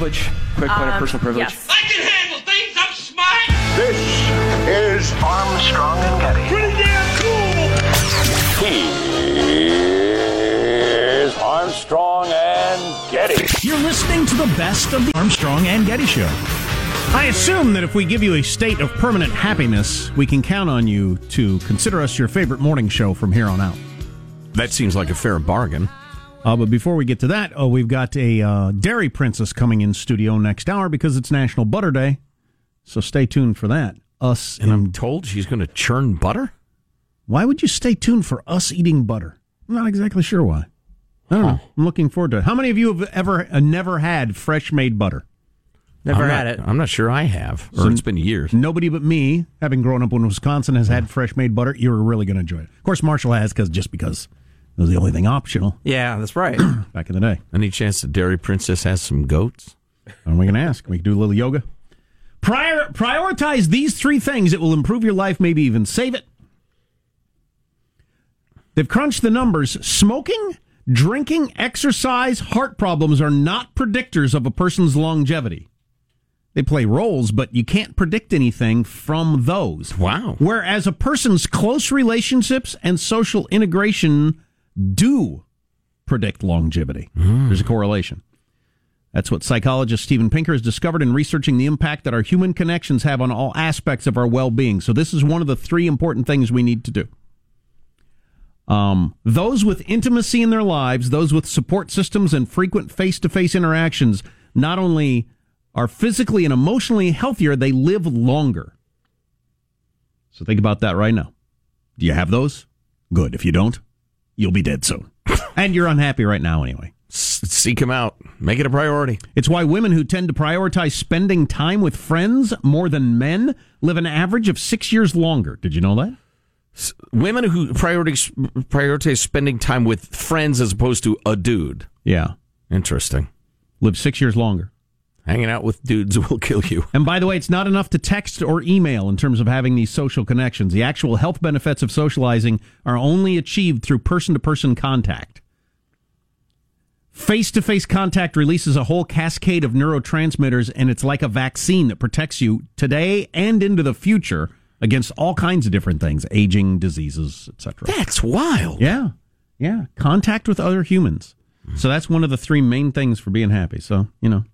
privilege? Quick point of personal privilege. Yes. I can handle things. I'm smart. This is Armstrong and Getty. Pretty damn cool. Here's Armstrong and Getty. You're listening to the best of the Armstrong and Getty Show. I assume that if we give you a state of permanent happiness, we can count on you to consider us your favorite morning show from here on out. That seems like a fair bargain. Uh, but before we get to that, oh, we've got a uh, Dairy Princess coming in studio next hour because it's National Butter Day. So stay tuned for that. Us And I'm told she's going to churn butter? why would you stay tuned for us eating butter? I'm not exactly sure why. I don't know. I'm looking forward to it. How many of you have ever uh, never had fresh made butter? Never I'm had not- it. I'm not sure I have, or So- it's been years. Nobody but me, having grown up in Wisconsin, has had fresh made butter. You're really going to enjoy it. Of course, Marshall has because just because it was the only thing optional Yeah, that's right. back in the day. Any chance the Dairy Princess has some goats? And we can ask. We can do a little yoga. Prior, prioritize these three things. It will improve your life, maybe even save it. They've crunched the numbers. Smoking, drinking, exercise, heart problems are not predictors of a person's longevity. They play roles, but you can't predict anything from those. Wow. Whereas a person's close relationships and social integration do predict longevity. There's a correlation. That's what psychologist Steven Pinker has discovered in researching the impact that our human connections have on all aspects of our well being. So, this is one of the three important things we need to do. Um, those with intimacy in their lives, those with support systems and frequent face to face interactions, not only are physically and emotionally healthier, they live longer. So, think about that right now. Do you have those? Good. If you don't, you'll be dead soon. and you're unhappy right now anyway. Seek him out. Make it a priority. It's why women who tend to prioritize spending time with friends more than men live an average of six years longer. Did you know that? S- Women who prioritize, prioritize spending time with friends as opposed to a dude. Yeah. Interesting. Live six years longer. Hanging out with dudes will kill you. And by the way, it's not enough to text or email in terms of having these social connections. The actual health benefits of socializing are only achieved through person to person contact. Face to face contact releases a whole cascade of neurotransmitters, and it's like a vaccine that protects you today and into the future against all kinds of different things aging, diseases, etc. That's wild. Yeah. Yeah. Contact with other humans. So that's one of the three main things for being happy. So, you know,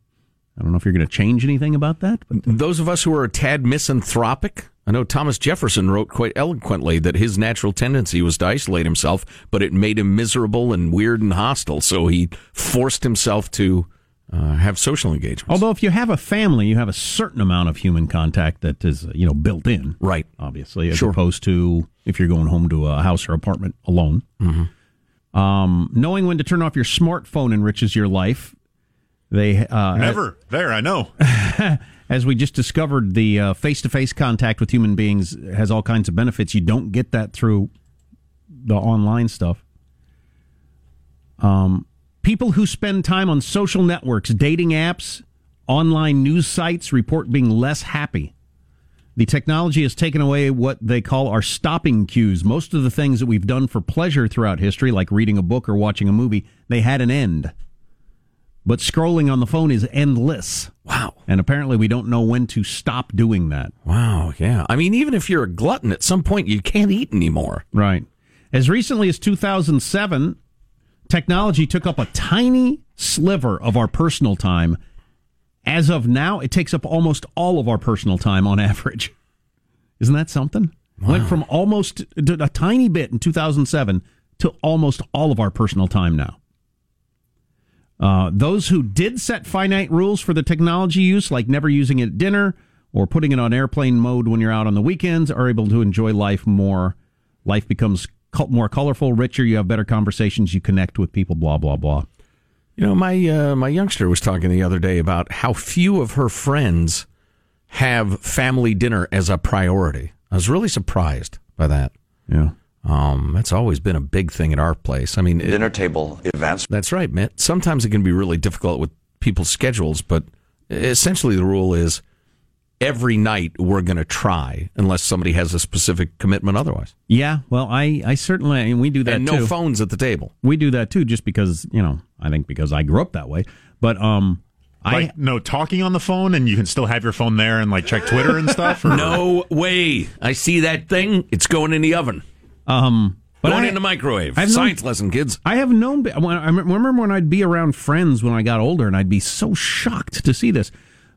I don't know if you're going to change anything about that, but Those of us who are a tad misanthropic, I know Thomas Jefferson wrote quite eloquently that his natural tendency was to isolate himself, but it made him miserable and weird and hostile, so he forced himself to uh, have social engagements. although if you have a family, you have a certain amount of human contact that is, uh, you know, built in, right. obviously, as Sure. opposed to if you're going home to a house or apartment alone. Um, knowing when to turn off your smartphone enriches your life. They uh, Never. There, I know. as we just discovered, the face to face contact with human beings has all kinds of benefits. You don't get that through the online stuff. Um, people who spend time on social networks, dating apps, online news sites report being less happy. The technology has taken away what they call our stopping cues. Most of the things that we've done for pleasure throughout history, like reading a book or watching a movie, they had an end. But scrolling on the phone is endless. Wow. And apparently, we don't know when to stop doing that. Wow. Yeah. I mean, even if you're a glutton, at some point you can't eat anymore. Right. As recently as 2007, technology took up a tiny sliver of our personal time. As of now, it takes up almost all of our personal time on average. Isn't that something? Went from almost a tiny bit in 2007 to almost all of our personal time now. Uh, those who did set finite rules for the technology use, like never using it at dinner or putting it on airplane mode when you're out on the weekends, are able to enjoy life more. Life becomes more colorful, richer. You have better conversations. You connect with people. Blah blah blah. You know, my uh, my youngster was talking the other day about how few of her friends have family dinner as a priority. I was really surprised by that. Yeah. Um, that's always been a big thing at our place. I mean, it- dinner table events. that's right, Mitt. Sometimes it can be really difficult with people's schedules, but essentially the rule is every night we're going to try, unless somebody has a specific commitment otherwise. Yeah. Well, I I certainly and we do that and no too. phones at the table. we do that too, just because you know I think because I grew up that way. But um, I no talking on the phone, and you can still have your phone there and like check Twitter and stuff. Or? No way. I see that thing. It's going in the oven. Um, but going I, in the microwave. I've known- Science lesson, kids. I have known. I remember when I'd be around friends when I got older, and I'd be so shocked to see this.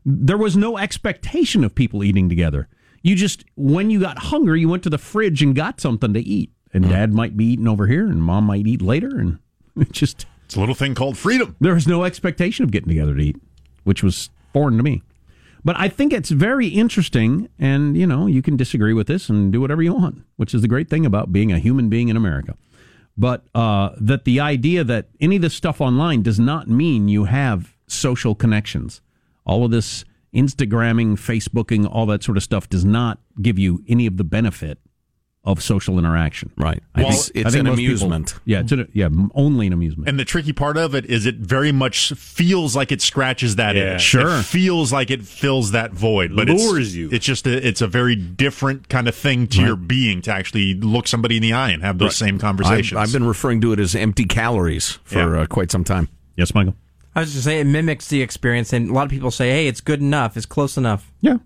There was no expectation of people eating together. You just, when you got hungry, you went to the fridge and got something to eat. And dad might be eating over here, and mom might eat later, and it just It's a little thing called freedom. there was no expectation of getting together to eat, which was foreign to me. But I think it's very interesting, and you know, you can disagree with this and do whatever you want, which is the great thing about being a human being in America. But uh, that the idea that any of this stuff online does not mean you have social connections. All of this Instagramming, Facebooking, all that sort of stuff does not give you any of the benefit of social interaction. Right. I Well, think- it's I think an most people- amusement. yeah, it's an, yeah, only an amusement. And the tricky part of it is it very much feels like it scratches that Yeah. itch. Sure. It feels like it fills that void. But Lures it's, you. It's just a, it's a very different kind of thing to your being to actually look somebody in the eye and have those same I've. I've been referring to it as empty calories for Yeah. uh, quite some time. yes, Michael. I was just saying it mimics the experience, and a lot of people say, "Hey, it's good enough. It's close enough." Yeah,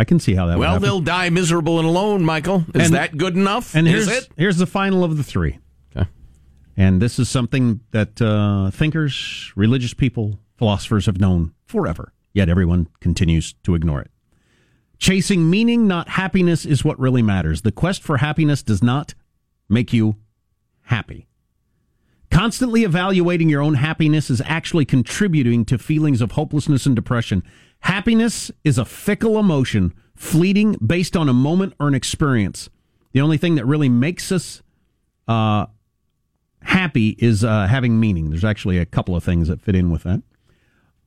I can see how that. would Well, they'll die miserable and alone, Michael. Is And- that good enough? And is here's it? here's the final of the three. Okay. And this is something that uh, thinkers, religious people, philosophers have known forever. Yet everyone continues to ignore it. Chasing meaning, not happiness, is what really matters. The quest for happiness does not make you happy. Constantly evaluating your own happiness is actually contributing to feelings of hopelessness and depression. Happiness is a fickle emotion, fleeting based on a moment or an experience. The only thing that really makes us uh, happy is uh, having meaning. There's actually a couple of things that fit in with that.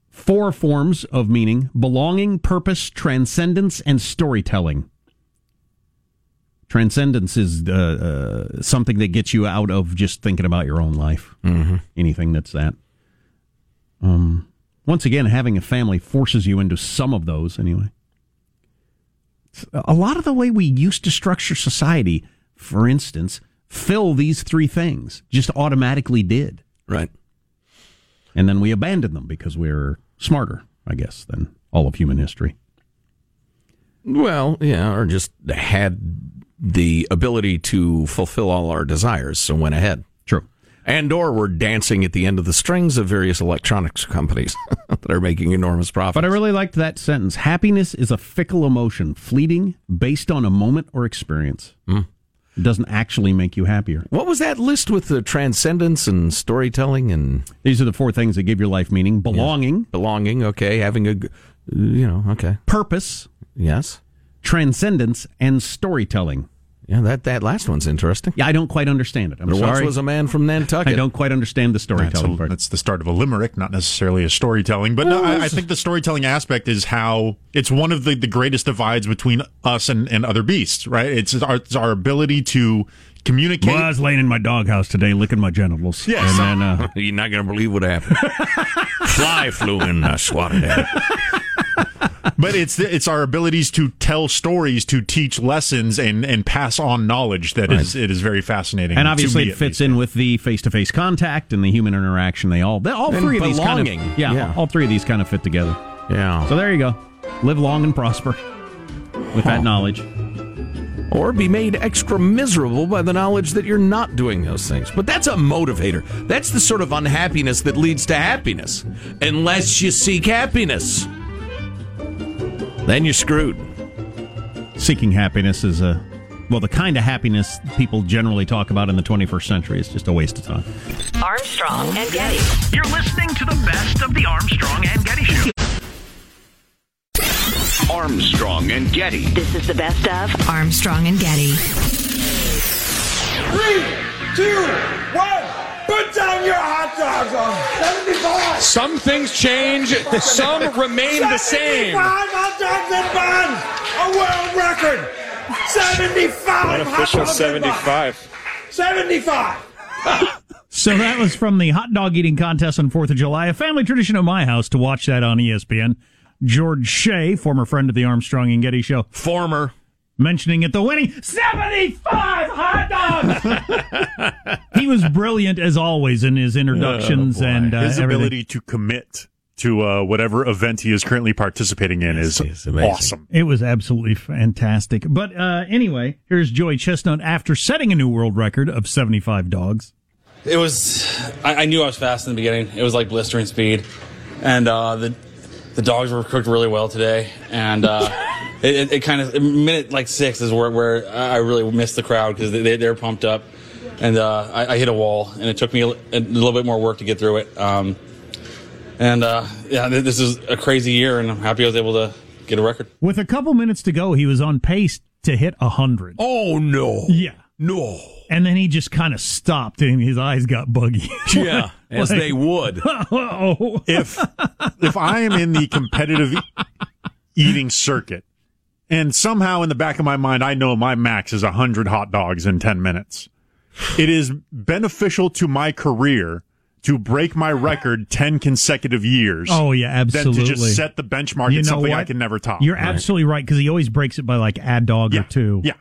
Four forms of meaning belonging, purpose, transcendence, and storytelling. Transcendence is uh, uh, something that gets you out of just thinking about your own life. Mm-hmm. Anything that's that. Um, once again, having a family forces you into some of those anyway. A lot of the way we used to structure society, for instance, fill these three things, just automatically did. Right. And then we abandoned them because we're smarter, I guess, than all of human history. Well, yeah, or just had the ability to fulfill all our desires, so went ahead. And or we're dancing at the end of the strings of various electronics companies that are making enormous profits. But I really liked that sentence. Happiness is a fickle emotion, fleeting, based on a moment or experience. Hmm. It doesn't actually make you happier. what was that list with the transcendence and storytelling and These are the four things that give your life meaning belonging, belonging? Okay, having a you know, okay, purpose, yes, transcendence, and storytelling. Yeah. That that last one's interesting. Yeah, I don't quite understand it. I'm There once sorry. was a man from Nantucket. I don't quite understand the That's, storytelling a, part. that's the start of a limerick, not necessarily a storytelling. But no, I, I think the storytelling aspect is how it's one of the, the greatest divides between us and, and other beasts, right? It's our, it's our ability to communicate. Well, I was laying in my doghouse today, licking my genitals. Yes. and then uh, You're not going to believe what happened. Fly flew in, uh, swatted at it. But it's the, it's our abilities to tell stories, to teach lessons, and and pass on knowledge that is it is very fascinating. and obviously it fits least. in with the face-to-face contact and the human interaction. They all, they, all And three of these kind belonging. of, yeah, Yeah. all three of these kind of fit together. Yeah. So there you go. Live long and prosper with that knowledge. or be made extra miserable by the knowledge that you're not doing those things. But that's a motivator. That's the sort of unhappiness that leads to happiness. Unless you seek happiness, then you're screwed. Seeking happiness is a well, the kind of happiness people generally talk about in the 21st century is just a waste of time. Armstrong and Getty. You're listening to the best of the Armstrong and Getty Show. Armstrong and Getty. This is the best of Armstrong and Getty. Three, two, one. Put down your hot dogs on 75. Some things change, some remain the same. 75 hot dogs and buns. A world record. 75 hot dogs and 75. So that was from the hot dog eating contest on 4th of July, a family tradition at my house to watch that on ESPN. George Shea, former friend of the Armstrong and Getty show, Former. Mentioning it the winning 75 hot dogs. he was brilliant as always in his introductions Boy, and uh, his everything. ability to commit to uh, whatever event he is currently participating in is awesome. It was absolutely fantastic. But uh, anyway, here's Joey Chestnut after setting a new world record of 75 dogs. It was. I, I knew I was fast in the beginning. It was like blistering speed, and uh, the the dogs were cooked really well today. And uh, it, it, it kind of minute like six is where where I really missed the crowd because they they're pumped up, and uh, I, I hit a wall, and it took me a, a little bit more work to get through it. Um, and uh, yeah, this is a crazy year, and I'm happy I was able to get a record. With a couple minutes to go, he was on pace to hit 100. Oh, no. Yeah. No. And then he just kind of stopped and his eyes got buggy. Yeah, as they would. oh. If if I am in the competitive eating circuit, and somehow in the back of my mind I know my max is hundred hot dogs in ten minutes, it is beneficial to my career to break my record 10 consecutive years. Oh, yeah, absolutely. Than to just set the benchmark You at know something I can never top. You're absolutely right because he always breaks it by like a dog or two. Yeah.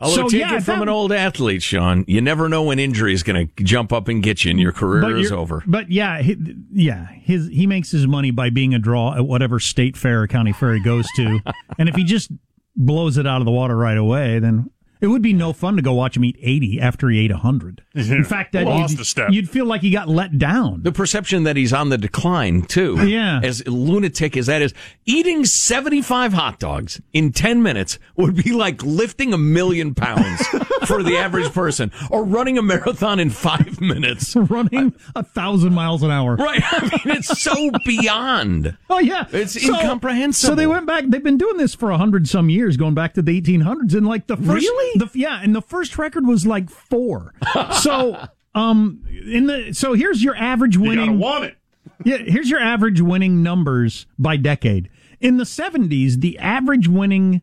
Although So, take yeah, it from that- an old athlete, Sean, you never know when injury is going to jump up and get you, and your career is over. But yeah, he, yeah, his he makes his money by being a draw at whatever state fair or county fair he goes to, and if he just blows it out of the water right away, then it would be no fun to go watch him eat eighty after he ate hundred. In fact, that Lost you'd, a step. you'd feel like he got let down. The perception that he's on the decline too. Yeah. As lunatic as that is, eating seventy-five hot dogs in ten minutes would be like lifting a million pounds for the average person, or running a marathon in five minutes. Running a thousand miles an hour. Right. I mean, it's so beyond. Oh yeah, It's incomprehensible. So they went back. They've been doing this for a hundred some years, going back to the 1800s, and like the first, Really? the, yeah, and the first record was like four. so, um, in the so here's your average You winning. want it. Yeah, here's your average winning numbers by decade. In the 70s, the average winning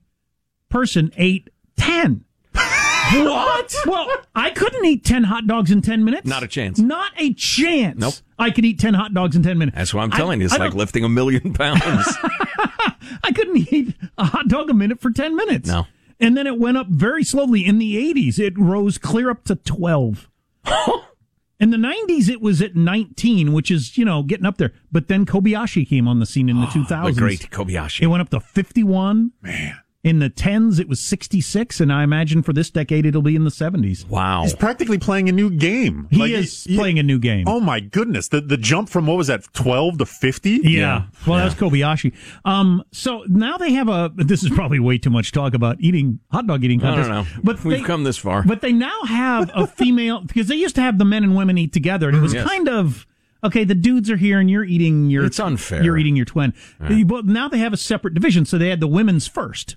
person ate 10. What? Well, I couldn't eat 10 hot dogs in 10 minutes. Not a chance. Not a chance. Nope. I could eat 10 hot dogs in 10 minutes. That's what I'm I- telling you. It's I like don't- lifting a million pounds. I couldn't eat a hot dog a minute for 10 minutes. No. And then it went up very slowly. In the 80s, it rose clear up to 12. In the 90s, it was at 19, which is, you know, getting up there. But then Kobayashi came on the scene in the 2000s. the great Kobayashi. It went up to 51. Man. In the 10s, it was 66. And I imagine for this decade, it'll be in the 70s. Wow. He's practically playing a new game. He Like, is he- playing a new game. Oh my goodness. The the jump from what was that, 12 to 50? Yeah. Well, that's Kobayashi. Um, so now they have a. This is probably way too much talk about eating hot dog eating I don't know. But We've they- come this far. But they now have a female because they used to have the men and women eat together, and it was Yes. kind of okay. The dudes are here, and you're eating your. It's unfair. You're eating your twin. But now they have a separate division, so they had the women's first,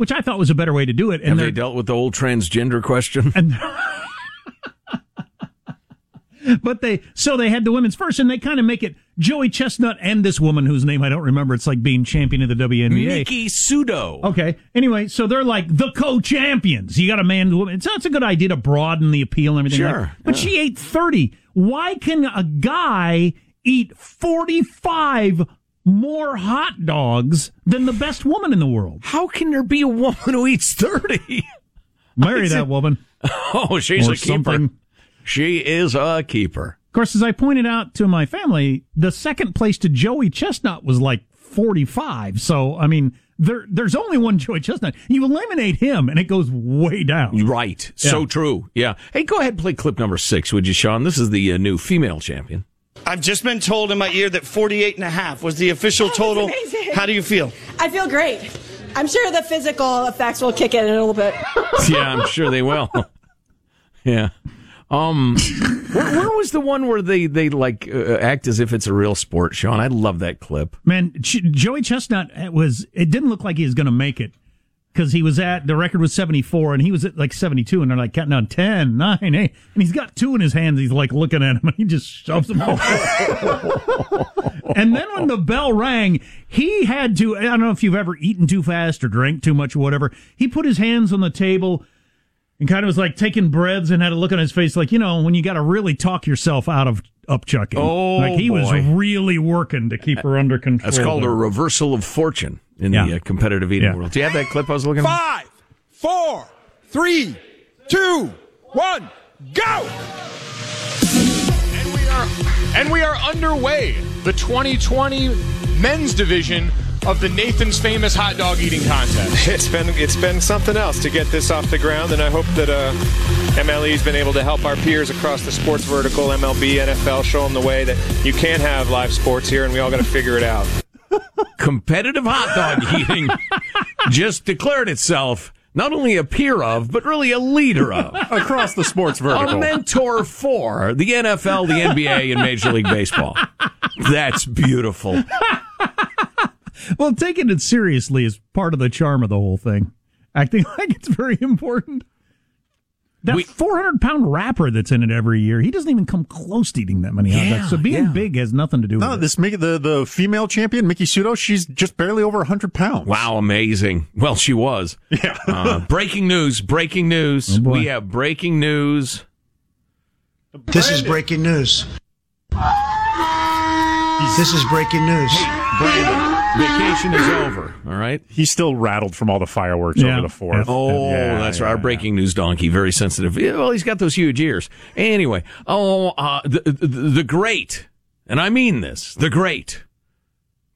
which I thought was a better way to do it. And Have they're- dealt with the old transgender question? But they so they had the women's first, and they kind of make it Joey Chestnut and this woman whose name I don't remember. It's like being champion of the WNBA. Miki Sudo. Okay. Anyway, so they're like the co-champions. You got a man and a woman. It's, it's a good idea to broaden the appeal and everything. Sure, like- But she ate 30. Why can a guy eat 45 more hot dogs than the best woman in the world? How can there be a woman who eats 30? Marry that woman. Oh, she's Or a keeper. something. She is a keeper. Of course, as I pointed out to my family, the second place to Joey Chestnut was like 45. So, I mean, there there's only one Joey Chestnut. You eliminate him, and it goes way down. Right. So true. Yeah. Hey, go ahead and play clip number six, would you, Sean? This is the uh, new female champion. I've just been told in my ear that 48 and a half was the official total. amazing. How do you feel? I feel great. I'm sure the physical effects will kick in in a little bit. yeah, I'm sure they will. yeah. Um, where, where was the one where they they like uh, act as if it's a real sport, Sean? I love that clip. Man, Ch- Joey Chestnut was. It didn't look like he was going to make it because he was at the record was seventy four and he was at like seventy two, and they're like counting on 10, 9, 8, and he's got two in his hands. He's like looking at him, and he just shoves them all. and then when the bell rang, he had to. I don't know if you've ever eaten too fast or drank too much or whatever. He put his hands on the table. And kind of was like taking breaths and had a look on his face, like you know, when you got to really talk yourself out of upchucking. Oh, like he was really working to keep her under control. That's called a reversal of fortune in the uh, competitive eating Yeah. world. Do you have that clip I was looking at? Five, four, three, two, one, go! And we are underway the 2020 men's division of the Nathan's Famous Hot Dog Eating Contest. It's been it's been something else to get this off the ground, and I hope that uh, MLE has been able to help our peers across the sports vertical, MLB, NFL, show them the way that you can have live sports here, and we all got to figure it out. Competitive hot dog eating just declared itself not only a peer of, but really a leader of. Across the sports vertical. A mentor for the NFL, the NBA, and Major League Baseball. That's beautiful. well, taking it seriously is part of the charm of the whole thing. Acting like it's very important. That 400 pound rapper that's in it every year, he doesn't even come close to eating that many hot dogs. So being yeah. big has nothing to do with it. No, it. this Mickey- the the female champion Miki Sudo, she's just barely over 100 pounds. Wow, amazing. Well, she was. Yeah. Uh, breaking news, breaking news. we have breaking news. This is breaking news. This is breaking news. Brandon, vacation is over. All right. He's still rattled from all the fireworks Yeah. over the fourth. Oh, Yeah, that's yeah, right. Our breaking news donkey, very sensitive. Yeah, well, he's got those huge ears. Anyway, oh, uh, the, the the great, and I mean this, the great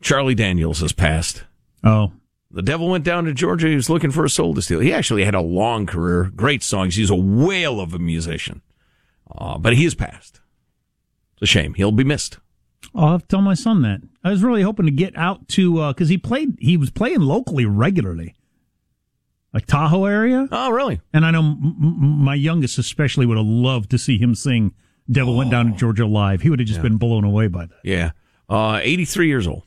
Charlie Daniels has passed. Oh. The devil went down to Georgia. He was looking for a soul to steal. He actually had a long career, great songs. He's a whale of a musician, uh, but he has passed. It's a shame. He'll be missed. I'll have to tell my son that. I was really hoping to get out to because he played. He was playing locally regularly, like Tahoe area. Oh, really? And I know m- m- my youngest especially would have loved to see him sing "Devil Went Down to Georgia" live. He would have just been blown away by that. Yeah, uh, eighty-three years old.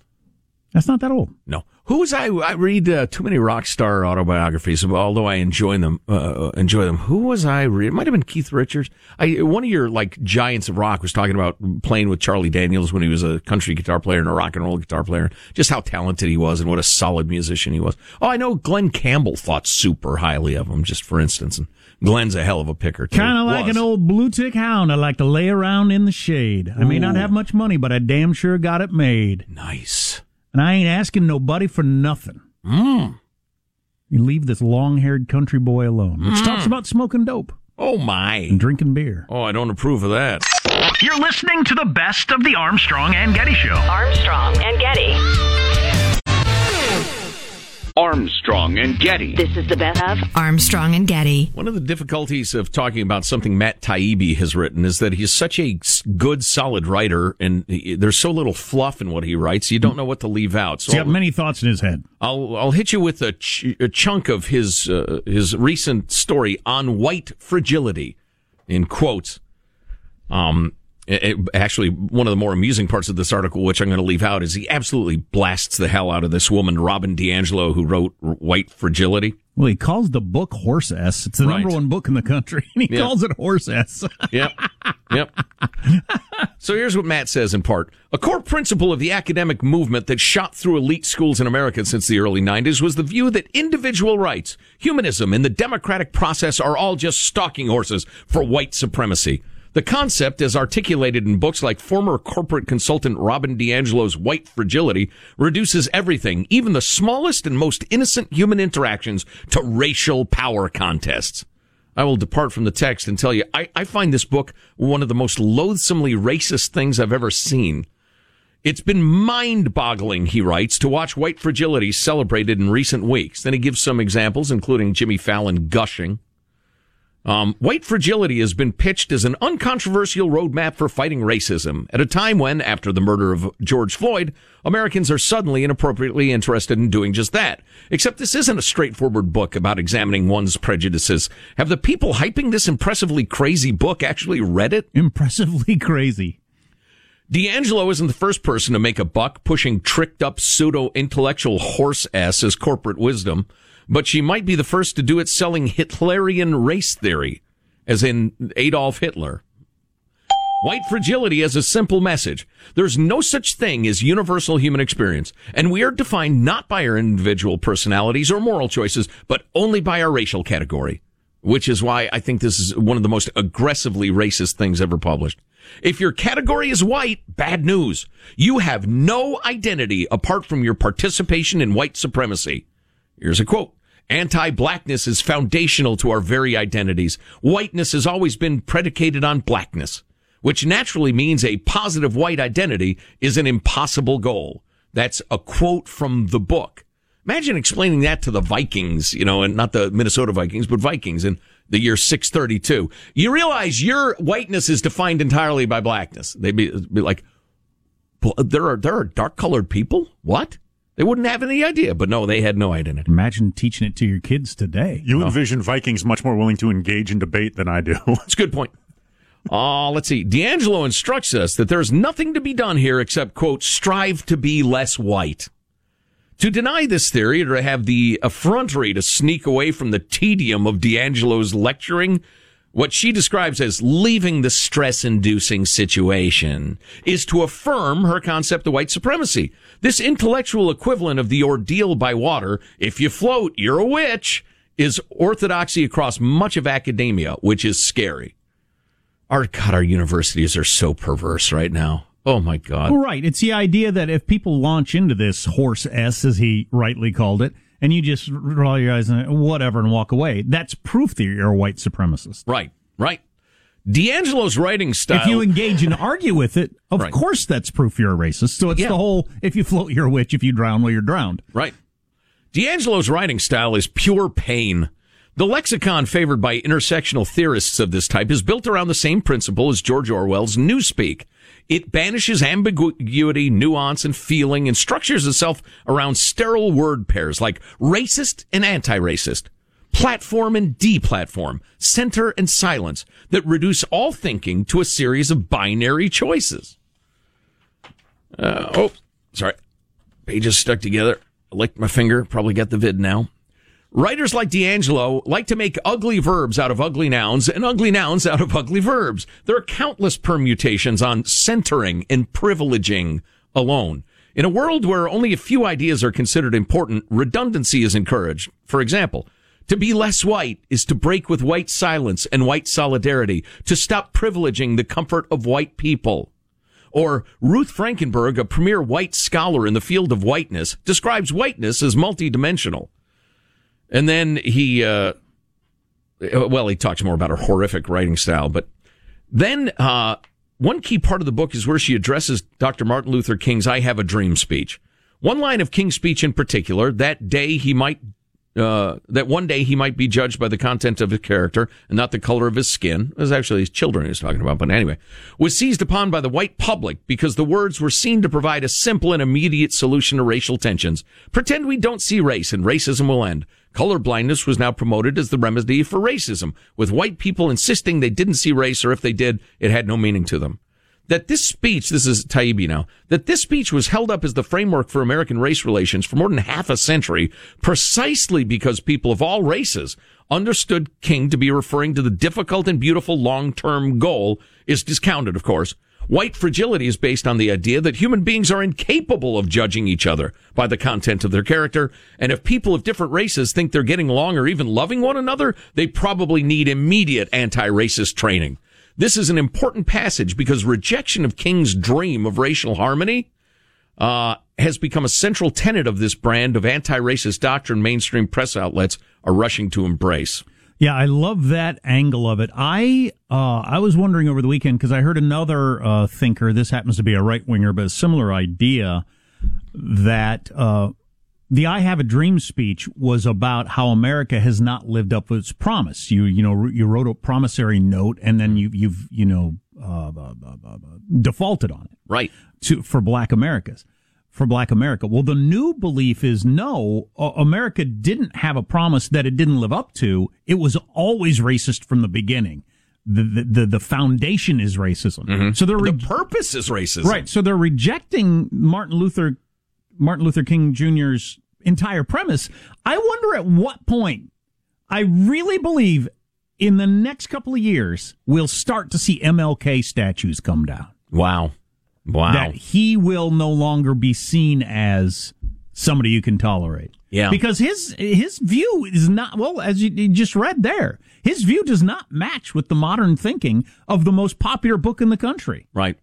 That's not that old. No. Who was I? I read uh, too many rock star autobiographies, although I enjoy them. Uh, enjoy them. Who was I? Read? It might have been Keith Richards. I one of your like giants of rock was talking about playing with Charlie Daniels when he was a country guitar player and a rock and roll guitar player. Just how talented he was and what a solid musician he was. Oh, I know Glen Campbell thought super highly of him. Just for instance, and Glen's a hell of a picker. Kind of like Was. an old blue tick hound. I like to lay around in the shade. I may not have much money, but I damn sure got it made. Nice. And I ain't asking nobody for nothing. Mm. You leave this long-haired country boy alone, which Mm. talks about smoking dope Oh my! and drinking beer. Oh, I don't approve of that. You're listening to the best of the Armstrong and Getty Show. Armstrong and Getty. Armstrong and Getty. This is the best of Armstrong and Getty. One of the difficulties of talking about something Matt Taibbi has written is that he's such a good, solid writer, and he- there's so little fluff in what he writes. You don't know what to leave out. So He's got many thoughts in his head. I'll I'll hit you with a, ch- a chunk of his uh, his recent story on white fragility, in quotes. Um, it- actually, one of the more amusing parts of this article, which I'm going to leave out, is he absolutely blasts the hell out of this woman, Robin DiAngelo, who wrote White Fragility. Well, he calls the book Horse S. It's the number one book in the country, and he Yeah. calls it Horse S. Yep. Yep. so here's what Matt says in part. A core principle of the academic movement that shot through elite schools in America since the early 90s was the view that individual rights, humanism, and the democratic process are all just stalking horses for white supremacy. The concept, as articulated in books like former corporate consultant Robin DiAngelo's White Fragility, reduces everything, even the smallest and most innocent human interactions, to racial power contests. I will depart from the text and tell you, I, I find this book one of the most loathsomely racist things I've ever seen. It's been mind boggling, he writes, to watch white fragility celebrated in recent weeks. Then he gives some examples, including Jimmy Fallon gushing. Um, white fragility has been pitched as an uncontroversial roadmap for fighting racism at a time when, after the murder of George Floyd, Americans are suddenly and appropriately interested in doing just that. Except this isn't a straightforward book about examining one's prejudices. Have the people hyping this impressively crazy book actually read it? Impressively crazy. DiAngelo isn't the first person to make a buck pushing tricked up pseudo intellectual horse ass as corporate wisdom, but she might be the first to do it selling Hitlerian race theory, as in Adolf Hitler. White fragility has a simple message. There's no such thing as universal human experience, and we are defined not by our individual personalities or moral choices, but only by our racial category. Which is why I think this is one of the most aggressively racist things ever published. If your category is white, bad news. You have no identity apart from your participation in white supremacy. Here's a quote. Anti-blackness is foundational to our very identities. Whiteness has always been predicated on blackness. which naturally means a positive white identity is an impossible goal. That's a quote from the book. Imagine explaining that to the Vikings, you know, and not the Minnesota Vikings, but Vikings in the year 632. You realize your whiteness is defined entirely by blackness. They'd be, be like, there are, there are dark colored people? What? They wouldn't have any idea, but no, they had no identity. Imagine teaching it to your kids today. You envision Vikings much more willing to engage in debate than I do. That's a good point. Uh, let's see. DiAngelo instructs us that there's nothing to be done here except, quote, strive to be less white. To deny this theory or to have the effrontery to sneak away from the tedium of DiAngelo's lecturing, what she describes as leaving the stress inducing situation, is to affirm her concept of white supremacy. This intellectual equivalent of the ordeal by water, if you float, you're a witch, is orthodoxy across much of academia, which is scary. Our God, our universities are so perverse right now. Oh my God. Right. It's the idea that if people launch into this horse S, as he rightly called it, and you just roll your eyes and whatever and walk away, that's proof that you're a white supremacist. Right, right. DiAngelo's writing style. If you engage and argue with it, of Right. course that's proof you're a racist. So it's Yeah. the whole if you float, you're a witch. If you drown, well, you're drowned. Right. DiAngelo's writing style is pure pain. The lexicon favored by intersectional theorists of this type is built around the same principle as George Orwell's Newspeak. It banishes ambiguity, nuance, and feeling and structures itself around sterile word pairs like racist and anti-racist, platform and deplatform, center and silence that reduce all thinking to a series of binary choices. Uh, oh, sorry. Pages stuck together. I licked my finger. Probably got the vid now. Writers like DiAngelo like to make ugly verbs out of ugly nouns and ugly nouns out of ugly verbs. There are countless permutations on centering and privileging alone. In a world where only a few ideas are considered important, redundancy is encouraged. For example, to be less white is to break with white silence and white solidarity, to stop privileging the comfort of white people. Or Ruth Frankenberg, a premier white scholar in the field of whiteness, describes whiteness as multidimensional. And then he, uh, well, he talks more about her horrific writing style, but then, uh, one key part of the book is where she addresses Dr. Martin Luther King's I Have a Dream speech. One line of King's speech in particular, that day he might, uh, that one day he might be judged by the content of his character and not the color of his skin. It was actually his children he was talking about, but anyway, was seized upon by the white public because the words were seen to provide a simple and immediate solution to racial tensions. Pretend we don't see race and racism will end. Color blindness was now promoted as the remedy for racism, with white people insisting they didn't see race or if they did, it had no meaning to them that this speech, this is Taibbi now, that this speech was held up as the framework for American race relations for more than half a century, precisely because people of all races understood King to be referring to the difficult and beautiful long-term goal, is discounted, of course. White fragility is based on the idea that human beings are incapable of judging each other by the content of their character, and if people of different races think they're getting along or even loving one another, they probably need immediate anti-racist training. This is an important passage because rejection of King's dream of racial harmony uh, has become a central tenet of this brand of anti-racist doctrine mainstream press outlets are rushing to embrace. Yeah, I love that angle of it. I uh, I was wondering over the weekend because I heard another uh, thinker. This happens to be a right winger, but a similar idea that uh, the "I Have a Dream" speech was about how America has not lived up to its promise. You you know you wrote a promissory note and then you you've you know uh, uh, uh, uh, defaulted on it Right. to for Black Americas. For Black America. Well, the new belief is no, America didn't have a promise that it didn't live up to. It was always racist from the beginning. The the the, foundation is racism. So they're re- The purpose is racism. right. So they're rejecting Martin Luther Martin Luther King Jr.'s entire premise. I wonder at what point. I really believe in the next couple of years we'll start to see MLK statues come down Wow. Wow. that he will no longer be seen as somebody you can tolerate. Yeah. Because his his view is not well, as you, you just read there, his view does not match with the modern thinking of the most popular book in the country. Right.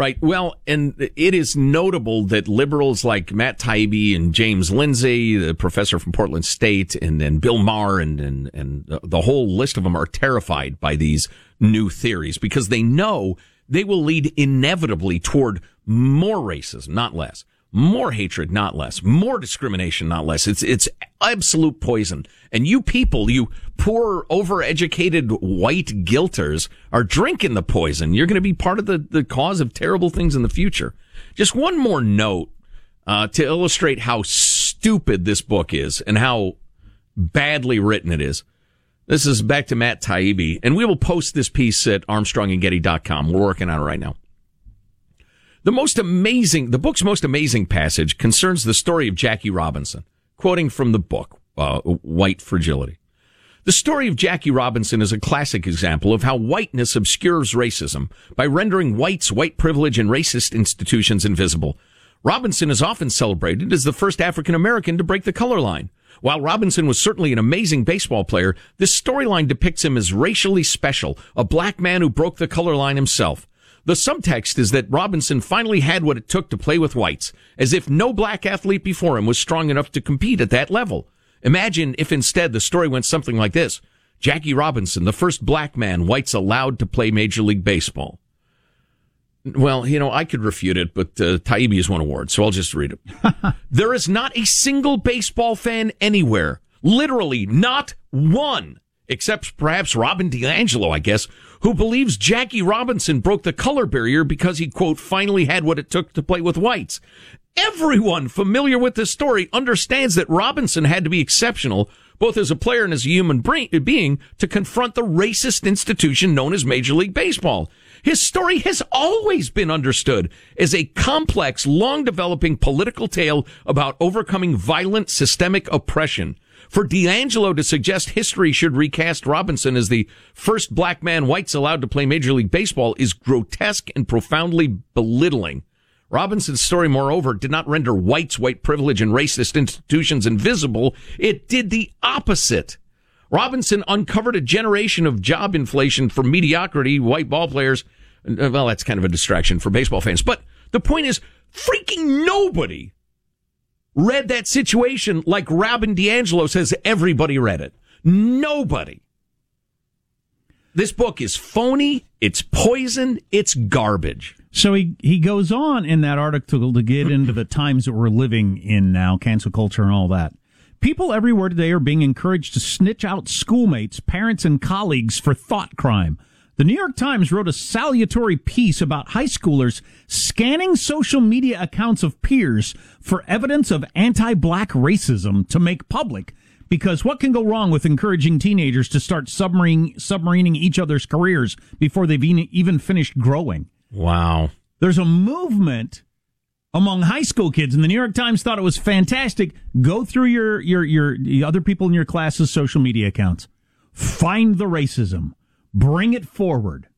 Right. Well, and it is notable that liberals like Matt Taibbi and James Lindsay, the professor from Portland State, and, and Bill Maher and, and, and the whole list of them are terrified by these new theories because they know they will lead inevitably toward more racism, not less, more hatred, not less, more discrimination, not less. It's, it's absolute poison. And you people, you poor, overeducated white guilters are drinking the poison. You're going to be part of the, the cause of terrible things in the future. Just one more note, uh, to illustrate how stupid this book is and how badly written it is. This is back to Matt Taibbi, and we will post this piece at armstrongandgetty.com. We're working on it right now. The most amazing, the book's most amazing passage concerns the story of Jackie Robinson, quoting from the book, uh, White Fragility. The story of Jackie Robinson is a classic example of how whiteness obscures racism by rendering whites, white privilege, and racist institutions invisible. Robinson is often celebrated as the first African American to break the color line. While Robinson was certainly an amazing baseball player, this storyline depicts him as racially special, a black man who broke the color line himself. The subtext is that Robinson finally had what it took to play with whites, as if no black athlete before him was strong enough to compete at that level. Imagine if instead the story went something like this. Jackie Robinson, the first black man whites allowed to play Major League Baseball. Well, you know, I could refute it, but uh, Taibbi has won award, so I'll just read it. there is not a single baseball fan anywhere, literally not one, except perhaps Robin DiAngelo, I guess, who believes Jackie Robinson broke the color barrier because he, quote, finally had what it took to play with whites. Everyone familiar with this story understands that Robinson had to be exceptional, both as a player and as a human being, to confront the racist institution known as Major League Baseball. His story has always been understood as a complex, long developing political tale about overcoming violent systemic oppression. For DiAngelo to suggest history should recast Robinson as the first black man whites allowed to play Major League Baseball is grotesque and profoundly belittling. Robinson's story, moreover, did not render whites, white privilege, and racist institutions invisible. It did the opposite. Robinson uncovered a generation of job inflation for mediocrity white ball players. Uh, well, that's kind of a distraction for baseball fans. But the point is, freaking nobody read that situation like Robin DiAngelo says everybody read it. Nobody. This book is phony. It's poison. It's garbage. So he, he goes on in that article to get into the times that we're living in now, cancel culture and all that. People everywhere today are being encouraged to snitch out schoolmates, parents, and colleagues for thought crime. The New York Times wrote a salutary piece about high schoolers scanning social media accounts of peers for evidence of anti-black racism to make public. Because what can go wrong with encouraging teenagers to start submarine, submarining each other's careers before they've even finished growing? Wow. There's a movement among high school kids, and the New York Times thought it was fantastic. Go through your, your, your, the other people in your class's social media accounts. Find the racism. Bring it forward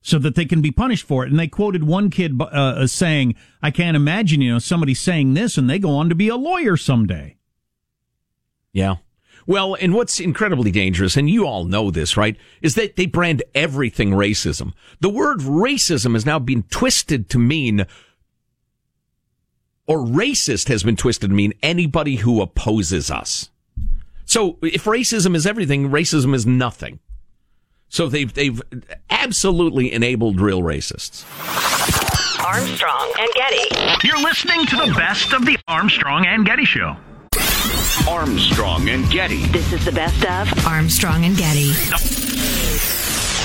so that they can be punished for it. And they quoted one kid uh, saying, I can't imagine, you know, somebody saying this and they go on to be a lawyer someday. Yeah. Well, and what's incredibly dangerous, and you all know this, right, is that they brand everything racism. The word racism has now been twisted to mean, or racist has been twisted to mean anybody who opposes us. So if racism is everything, racism is nothing. So they've, they've absolutely enabled real racists. Armstrong and Getty. You're listening to the best of the Armstrong and Getty Show. Armstrong and Getty. This is the best of Armstrong and Getty.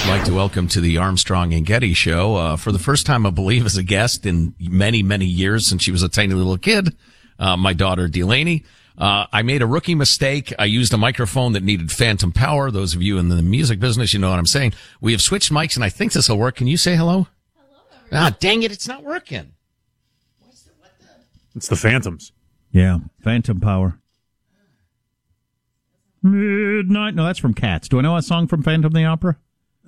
I'd like to welcome to the Armstrong and Getty show, uh, for the first time, I believe, as a guest in many, many years since she was a tiny little kid, uh, my daughter Delaney. Uh, I made a rookie mistake. I used a microphone that needed phantom power. Those of you in the music business, you know what I'm saying. We have switched mics and I think this will work. Can you say hello? Hello. Ah, dang it. It's not working. What's the what? It's the Phantoms. Yeah, Phantom Power. Midnight. No, that's from Cats. Do I know a song from Phantom of the Opera?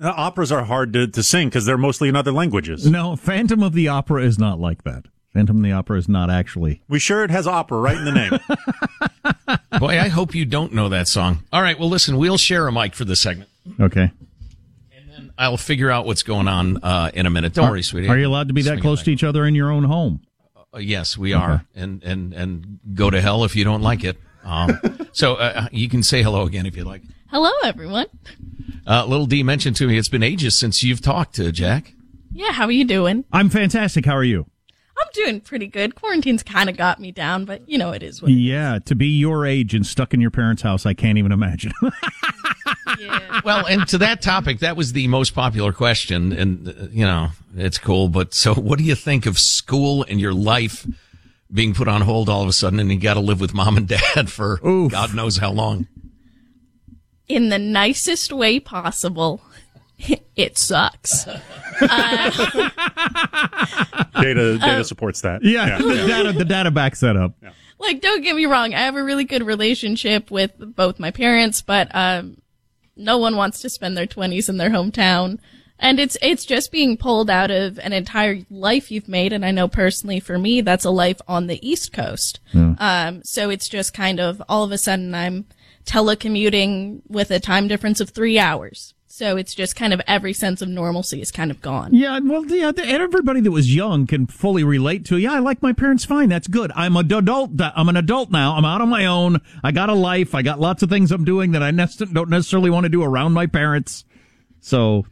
Uh, operas are hard to, to sing because they're mostly in other languages. No, Phantom of the Opera is not like that. Phantom of the Opera is not actually. We sure it has opera right in the name. Boy, I hope you don't know that song. All right, well, listen, we'll share a mic for this segment. Okay. And then I'll figure out what's going on uh, in a minute. Don't are, worry, sweetie. Are you allowed to be Swing that it close to each other in your own home? Uh, yes, we are, and and and go to hell if you don't like it. Um, so uh, you can say hello again if you'd like. Hello, everyone. Uh, Little D mentioned to me it's been ages since you've talked to Jack. Yeah, how are you doing? I'm fantastic. How are you? I'm doing pretty good. Quarantine's kind of got me down, but you know it is what. Yeah, to be your age and stuck in your parents' house, I can't even imagine. Well, and to that topic, that was the most popular question, and uh, you know it's cool. But so, what do you think of school and your life being put on hold all of a sudden, and you got to live with mom and dad for God knows how long? In the nicest way possible, it sucks. Uh, Data data Uh, supports that. yeah, the data the data backs that up. like, don't get me wrong, I have a really good relationship with both my parents, but um, no one wants to spend their twenties in their hometown. And it's it's just being pulled out of an entire life you've made, and I know personally for me that's a life on the East Coast. Um, so it's just kind of all of a sudden I'm telecommuting with a time difference of three hours. So it's just kind of every sense of normalcy is kind of gone. Yeah, well, yeah, the- everybody that was young can fully relate to. Yeah, I like my parents fine. That's good. I'm an adult. I'm an adult now. I'm out on my own. I got a life. I got lots of things I'm doing that I nec- don't necessarily want to do around my parents. So,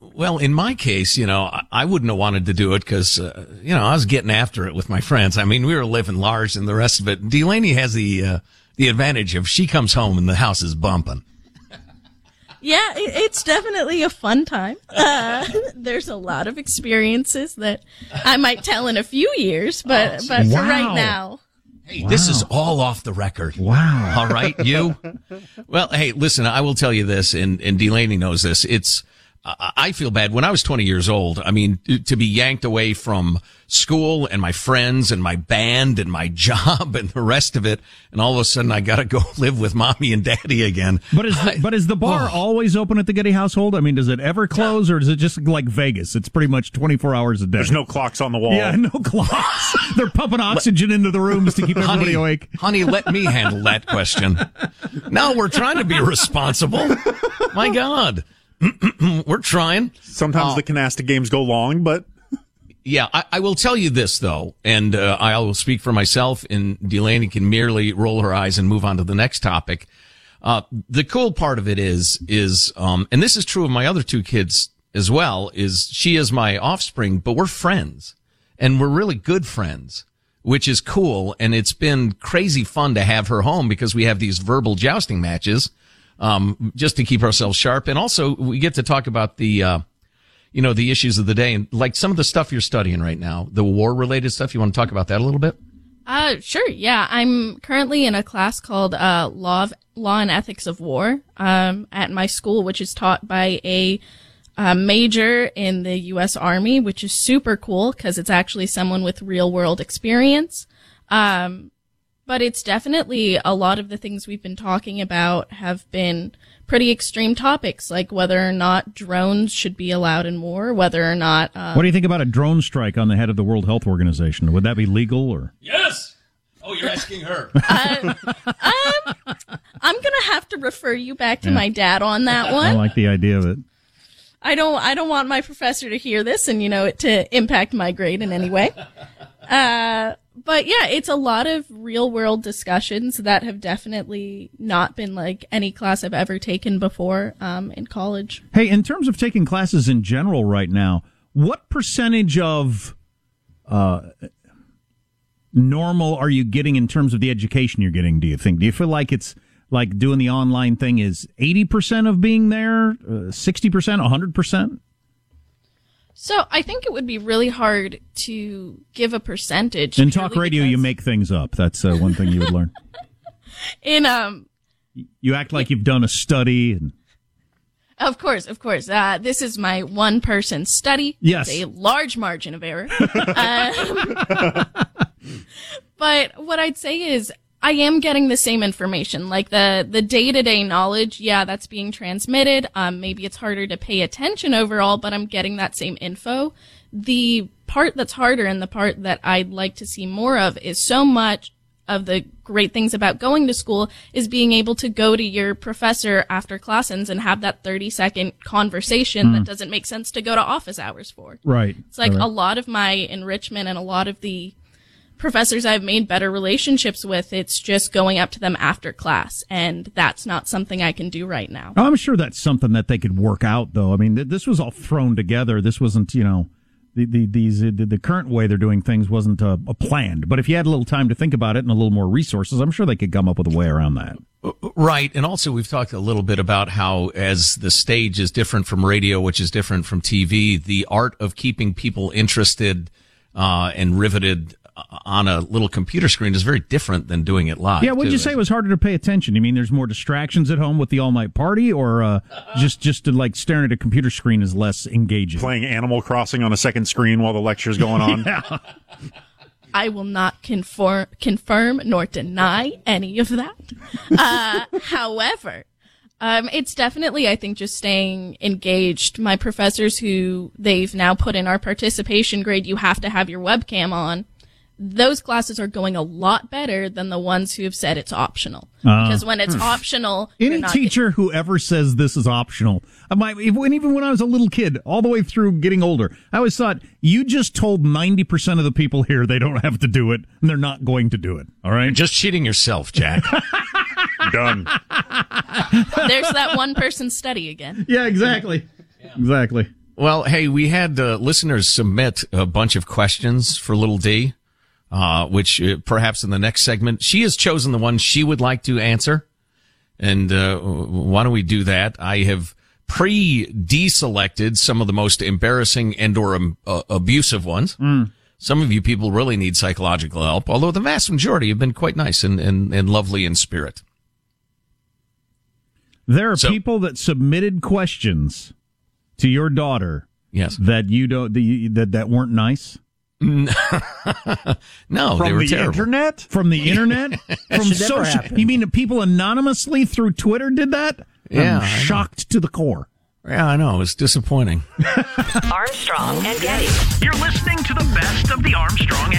Well, in my case, you know, I- I wouldn't have wanted to do it because, uh, you know, I was getting after it with my friends. I mean, we were living large and the rest of it. Delaney has the uh, the advantage of she comes home and the house is bumping. Yeah, it, it's definitely a fun time. Uh, there's a lot of experiences that I might tell in a few years, but Oh, but for right now, Hey, this is all off the record. Wow. All right, you. Well, hey, listen, I will tell you this, and, and Delaney knows this. It's, I I feel bad. When I was 20 years old, I mean, to be yanked away from school and my friends and my band and my job and the rest of it, and all of a sudden I got to go live with mommy and daddy again. but is the, but is the bar Oh. always open at the Getty household? I mean, does it ever close, or is it just like Vegas? It's pretty much 24 hours a day. There's no clocks on the wall. Yeah, no clocks. They're pumping oxygen into the rooms to keep everybody honey, awake. honey, let me handle that question. No, we're trying to be responsible. My God. we're trying. Sometimes Uh, the canasta games go long, but Yeah, I, I will tell you this though, and uh, I will speak for myself, and Delaney can merely roll her eyes and move on to the next topic. Uh, the cool part of it is, is, um, and this is true of my other two kids as well, is she is my offspring, but we're friends, and we're really good friends, which is cool, and it's been crazy fun to have her home because we have these verbal jousting matches, um, just to keep ourselves sharp, and also we get to talk about the, uh, you know, the issues of the day and like some of the stuff you're studying right now, the war related stuff. You want to talk about that a little bit? uh, sure, yeah. I'm currently in a class called uh, Law of Law and Ethics of War um, at my school, which is taught by a uh, major in the U.S. Army, which is super cool because it's actually someone with real world experience. Um, but it's definitely a lot of the things we've been talking about have been pretty extreme topics, like whether or not drones should be allowed in war, whether or not. Uh, What do you think about a drone strike on the head of the World Health Organization? Would that be legal or? Yes. Oh, you're asking her. uh, um, I'm gonna have to refer you back to Yeah. my dad on that one. I like the idea of it. I don't I don't want my professor to hear this and you know it to impact my grade in any way. Uh but yeah, it's a lot of real world discussions that have definitely not been like any class I've ever taken before um in college. Hey, in terms of taking classes in general right now, what percentage of uh, normal are you getting in terms of the education you're getting, do you think? Do you feel like it's like doing the online thing is 80% of being there, uh, 60%, 100%? So I think it would be really hard to give a percentage. In talk radio, you make things up. That's uh, one thing you would learn. in um You act like you've done a study and Of course, of course. Uh, this is my one person study. Yes. It's a large margin of error. Um, but what I'd say is I am getting the same information. Like the, the day to day knowledge, yeah, that's being transmitted. Um, maybe it's harder to pay attention overall, but I'm getting that same info. The part that's harder and the part that I'd like to see more of is so much of the great things about going to school is being able to go to your professor after class ends and have that 30 second conversation Hmm. that doesn't make sense to go to office hours for. Right. It's like Right. a lot of my enrichment and a lot of the professors I've made better relationships with, it's just going up to them after class. And that's not something I can do right now. I'm sure that's something that they could work out, though. I mean, th- this was all thrown together. This wasn't, you know, the, the these uh, the, the current way they're doing things wasn't uh, planned. But if you had a little time to think about it and a little more resources, I'm sure they could come up with a way around that. Right. And also we've talked a little bit about how as the stage is different from radio, which is different from TV, the art of keeping people interested, uh, and riveted on a little computer screen is very different than doing it live. Yeah, would too. you say it was harder to pay attention? You mean there's more distractions at home with the all night party, or uh, just just to like staring at a computer screen is less engaging? Playing Animal Crossing on a second screen while the lecture's going on. yeah. I will not conform, confirm nor deny any of that. Uh, however, um, it's definitely, I think, just staying engaged. My professors who they've now put in our participation grade, you have to have your webcam on. Those classes are going a lot better than the ones who have said it's optional. Uh, because when it's hmm. optional, Any not teacher who ever says this is optional, I might, even even when I was a little kid, all the way through getting older, I always thought you just told ninety percent of the people here they don't have to do it, and they're not going to do it. All right, just cheating yourself, Jack. Done. There's that one person study again. Yeah, exactly. Exactly. Well, hey, we had uh, listeners submit a bunch of questions for Little D, uh, which uh, perhaps in the next segment, she has chosen the one she would like to answer. And uh, why don't we do that? I have pre-deselected some of the most embarrassing and or um, uh, abusive ones. Some of you people really need psychological help, although the vast majority have been quite nice and, and, and lovely in spirit. There are people that submitted questions to your daughter. Yes. That you don't that you- that, that weren't nice. no, they were terrible. internet? From the internet? From social? You mean the people anonymously through Twitter did that? Yeah, I'm shocked to the core. Yeah, I know. It's disappointing. Armstrong and Getty. You're listening to the best of the Armstrong